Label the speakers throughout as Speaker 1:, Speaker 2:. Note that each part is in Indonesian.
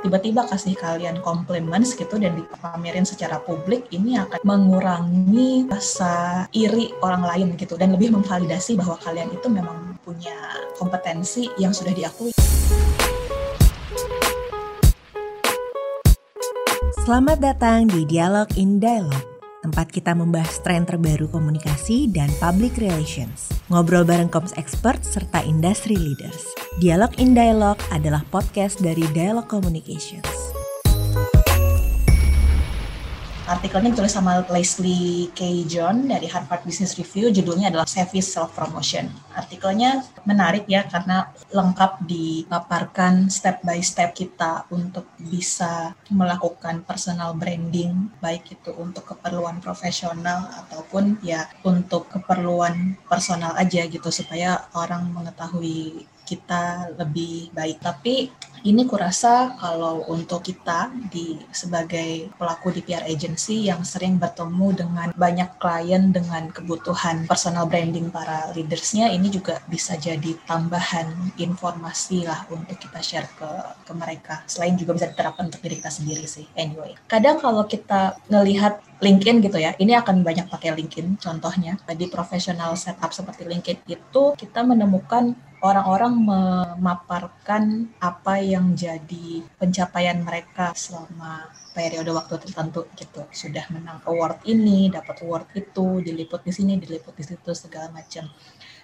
Speaker 1: tiba-tiba kasih kalian compliments gitu dan dipamerin secara publik ini akan mengurangi rasa iri orang lain gitu dan lebih memvalidasi bahwa kalian itu memang punya kompetensi yang sudah diakui.
Speaker 2: Selamat datang di Dialog in Dialog tempat kita membahas tren terbaru komunikasi dan public relations. Ngobrol bareng Koms Expert serta industry leaders. Dialog in Dialog adalah podcast dari Dialog Communications.
Speaker 1: Artikelnya ditulis sama Leslie K. John dari Harvard Business Review, judulnya adalah Service Self Promotion. Artikelnya menarik ya karena lengkap dipaparkan step by step kita untuk bisa melakukan personal branding, baik itu untuk keperluan profesional ataupun ya untuk keperluan personal aja gitu supaya orang mengetahui kita lebih baik. Tapi ini kurasa kalau untuk kita di sebagai pelaku di PR agency yang sering bertemu dengan banyak klien dengan kebutuhan personal branding para leadersnya ini juga bisa jadi tambahan informasi lah untuk kita share ke ke mereka. Selain juga bisa diterapkan untuk diri kita sendiri sih. Anyway, kadang kalau kita ngelihat LinkedIn gitu ya, ini akan banyak pakai LinkedIn contohnya. Di profesional setup seperti LinkedIn itu kita menemukan orang-orang memaparkan apa yang jadi pencapaian mereka selama periode waktu tertentu gitu. Sudah menang award ini, dapat award itu, diliput di sini, diliput di situ segala macam.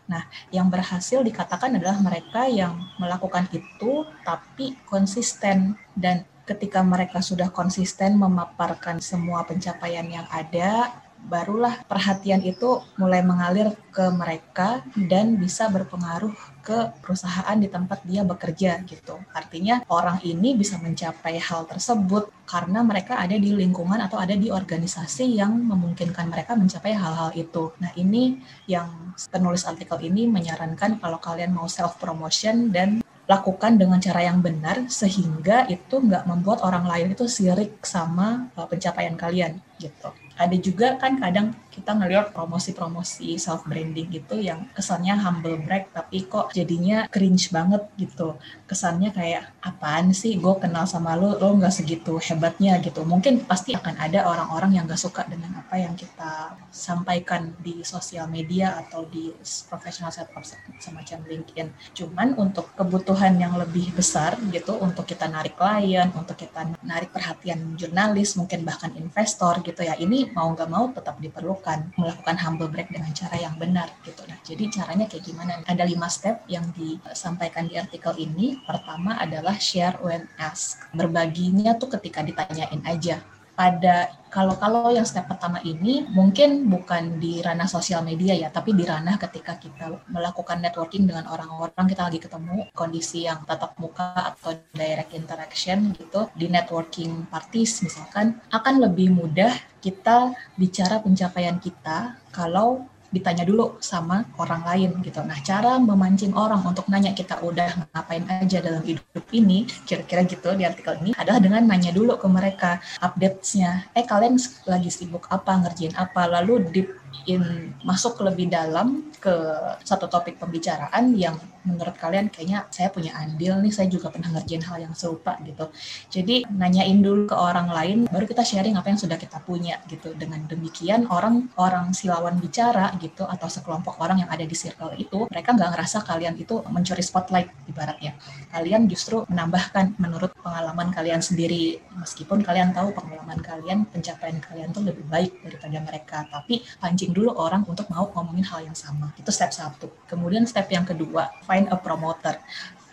Speaker 1: Nah, yang berhasil dikatakan adalah mereka yang melakukan itu tapi konsisten dan ketika mereka sudah konsisten memaparkan semua pencapaian yang ada, barulah perhatian itu mulai mengalir ke mereka dan bisa berpengaruh ke perusahaan di tempat dia bekerja gitu. Artinya orang ini bisa mencapai hal tersebut karena mereka ada di lingkungan atau ada di organisasi yang memungkinkan mereka mencapai hal-hal itu. Nah ini yang penulis artikel ini menyarankan kalau kalian mau self promotion dan lakukan dengan cara yang benar sehingga itu nggak membuat orang lain itu sirik sama uh, pencapaian kalian gitu ada juga kan kadang kita ngeliat promosi-promosi self branding gitu yang kesannya humble brag tapi kok jadinya cringe banget gitu. Kesannya kayak apaan sih? Gue kenal sama lo lo nggak segitu hebatnya gitu. Mungkin pasti akan ada orang-orang yang gak suka dengan apa yang kita sampaikan di sosial media atau di professional setup semacam LinkedIn. Cuman untuk kebutuhan yang lebih besar gitu untuk kita narik klien untuk kita narik perhatian jurnalis mungkin bahkan investor gitu ya ini mau nggak mau tetap diperlukan melakukan humble break dengan cara yang benar gitu. Nah, jadi caranya kayak gimana? Ada lima step yang disampaikan di artikel ini. Pertama adalah share when asked. Berbaginya tuh ketika ditanyain aja pada kalau kalau yang step pertama ini mungkin bukan di ranah sosial media ya, tapi di ranah ketika kita melakukan networking dengan orang-orang kita lagi ketemu kondisi yang tatap muka atau direct interaction gitu di networking parties misalkan akan lebih mudah kita bicara pencapaian kita kalau ditanya dulu sama orang lain gitu. Nah, cara memancing orang untuk nanya kita udah ngapain aja dalam hidup ini, kira-kira gitu di artikel ini adalah dengan nanya dulu ke mereka updates-nya. Eh, kalian lagi sibuk apa, ngerjain apa, lalu deep in masuk lebih dalam ke satu topik pembicaraan yang menurut kalian kayaknya saya punya andil nih, saya juga pernah ngerjain hal yang serupa gitu. Jadi nanyain dulu ke orang lain, baru kita sharing apa yang sudah kita punya gitu. Dengan demikian orang orang silawan bicara gitu atau sekelompok orang yang ada di circle itu, mereka nggak ngerasa kalian itu mencuri spotlight ibaratnya. Kalian justru menambahkan menurut pengalaman kalian sendiri, meskipun kalian tahu pengalaman kalian, pencapaian kalian tuh lebih baik daripada mereka, tapi dulu orang untuk mau ngomongin hal yang sama. Itu step satu. Kemudian step yang kedua, find a promoter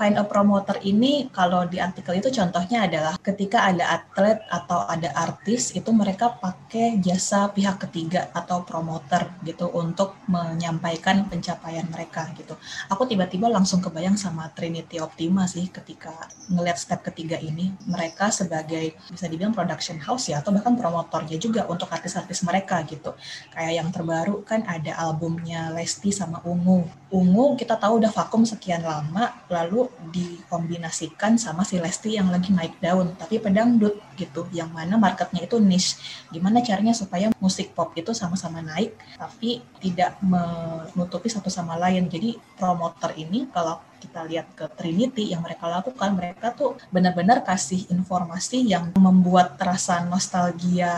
Speaker 1: find a promoter ini kalau di artikel itu contohnya adalah ketika ada atlet atau ada artis itu mereka pakai jasa pihak ketiga atau promoter gitu untuk menyampaikan pencapaian mereka gitu. Aku tiba-tiba langsung kebayang sama Trinity Optima sih ketika ngeliat step ketiga ini mereka sebagai bisa dibilang production house ya atau bahkan promotornya juga untuk artis-artis mereka gitu. Kayak yang terbaru kan ada albumnya Lesti sama Ungu. Ungu kita tahu udah vakum sekian lama lalu dikombinasikan sama si Lesti yang lagi naik daun tapi pedangdut gitu yang mana marketnya itu niche. Gimana caranya supaya musik pop itu sama-sama naik tapi tidak menutupi satu sama lain. Jadi promoter ini kalau kita lihat ke Trinity yang mereka lakukan mereka tuh benar-benar kasih informasi yang membuat rasa nostalgia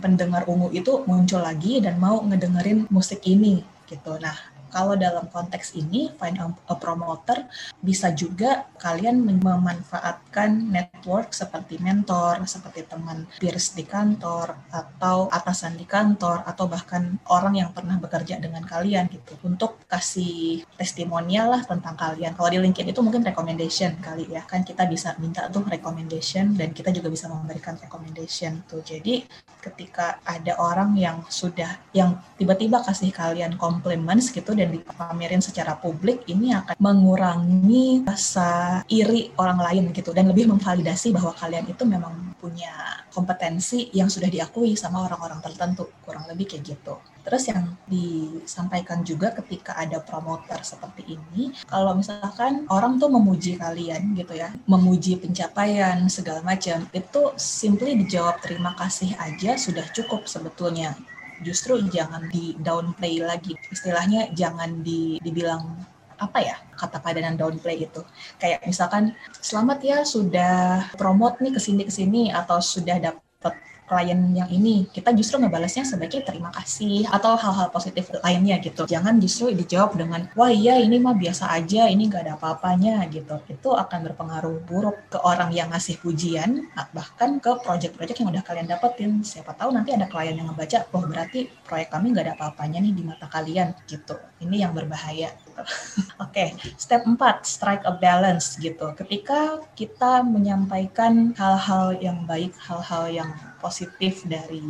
Speaker 1: pendengar ungu itu muncul lagi dan mau ngedengerin musik ini gitu. Nah kalau dalam konteks ini find a promoter bisa juga kalian memanfaatkan network seperti mentor, seperti teman peers di kantor atau atasan di kantor atau bahkan orang yang pernah bekerja dengan kalian gitu untuk kasih testimonial lah tentang kalian. Kalau di LinkedIn itu mungkin recommendation kali ya kan kita bisa minta tuh recommendation dan kita juga bisa memberikan recommendation tuh. Jadi ketika ada orang yang sudah yang tiba-tiba kasih kalian compliments gitu dan dipamerin secara publik ini akan mengurangi rasa iri orang lain gitu dan lebih memvalidasi bahwa kalian itu memang punya kompetensi yang sudah diakui sama orang-orang tertentu kurang lebih kayak gitu. Terus yang disampaikan juga ketika ada promoter seperti ini, kalau misalkan orang tuh memuji kalian gitu ya, memuji pencapaian segala macam, itu simply dijawab terima kasih aja sudah cukup sebetulnya justru jangan di downplay lagi. Istilahnya jangan di, dibilang apa ya kata padanan downplay itu kayak misalkan selamat ya sudah promote nih ke sini ke sini atau sudah dapat klien yang ini kita justru ngebalasnya sebagai terima kasih atau hal-hal positif lainnya gitu. Jangan justru dijawab dengan wah iya ini mah biasa aja ini nggak ada apa-apanya gitu. Itu akan berpengaruh buruk ke orang yang ngasih pujian bahkan ke project-project yang udah kalian dapetin. Siapa tahu nanti ada klien yang ngebaca oh berarti proyek kami nggak ada apa-apanya nih di mata kalian gitu. Ini yang berbahaya gitu. Oke, okay. step 4, strike a balance gitu. Ketika kita menyampaikan hal-hal yang baik, hal-hal yang positif dari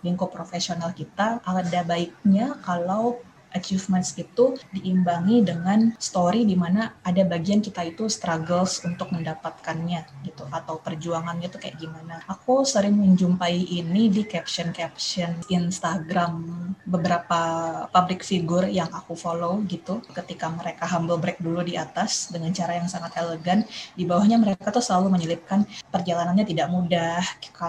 Speaker 1: lingkup profesional kita, ada baiknya kalau achievements itu diimbangi dengan story di mana ada bagian kita itu struggles untuk mendapatkannya gitu atau perjuangannya itu kayak gimana. Aku sering menjumpai ini di caption-caption Instagram beberapa public figure yang aku follow gitu ketika mereka humble break dulu di atas dengan cara yang sangat elegan di bawahnya mereka tuh selalu menyelipkan perjalanannya tidak mudah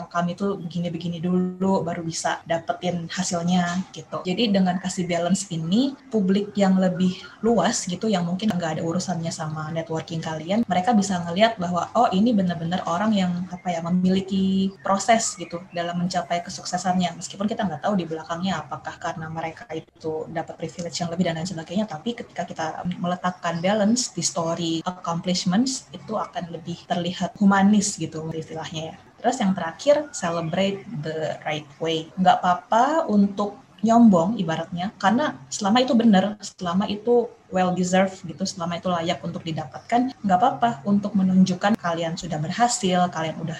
Speaker 1: kami tuh begini-begini dulu baru bisa dapetin hasilnya gitu. Jadi dengan kasih balance ini publik yang lebih luas gitu yang mungkin nggak ada urusannya sama networking kalian mereka bisa ngelihat bahwa oh ini benar-benar orang yang apa ya memiliki proses gitu dalam mencapai kesuksesannya. Meskipun kita nggak tahu di belakangnya apakah karena mereka itu dapat privilege yang lebih dan lain sebagainya tapi ketika kita meletakkan balance di story accomplishments itu akan lebih terlihat humanis gitu istilahnya ya Terus yang terakhir, celebrate the right way. Nggak apa-apa untuk nyombong ibaratnya karena selama itu benar selama itu well deserved gitu selama itu layak untuk didapatkan nggak apa-apa untuk menunjukkan kalian sudah berhasil kalian udah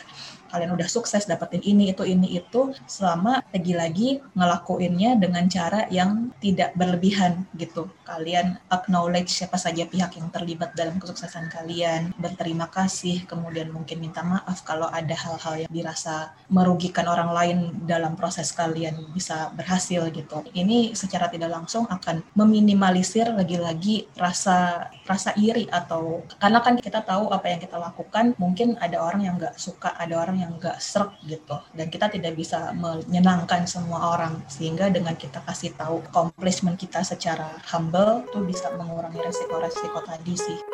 Speaker 1: kalian udah sukses dapetin ini itu ini itu selama lagi-lagi ngelakuinnya dengan cara yang tidak berlebihan gitu. Kalian acknowledge siapa saja pihak yang terlibat dalam kesuksesan kalian berterima kasih kemudian mungkin minta maaf kalau ada hal-hal yang dirasa merugikan orang lain dalam proses kalian bisa berhasil gitu. Ini secara tidak langsung akan meminimalisir lagi-lagi rasa rasa iri atau karena kan kita tahu apa yang kita lakukan mungkin ada orang yang nggak suka ada orang yang gak serak gitu. Dan kita tidak bisa menyenangkan semua orang. Sehingga dengan kita kasih tahu accomplishment kita secara humble tuh bisa mengurangi resiko-resiko tadi sih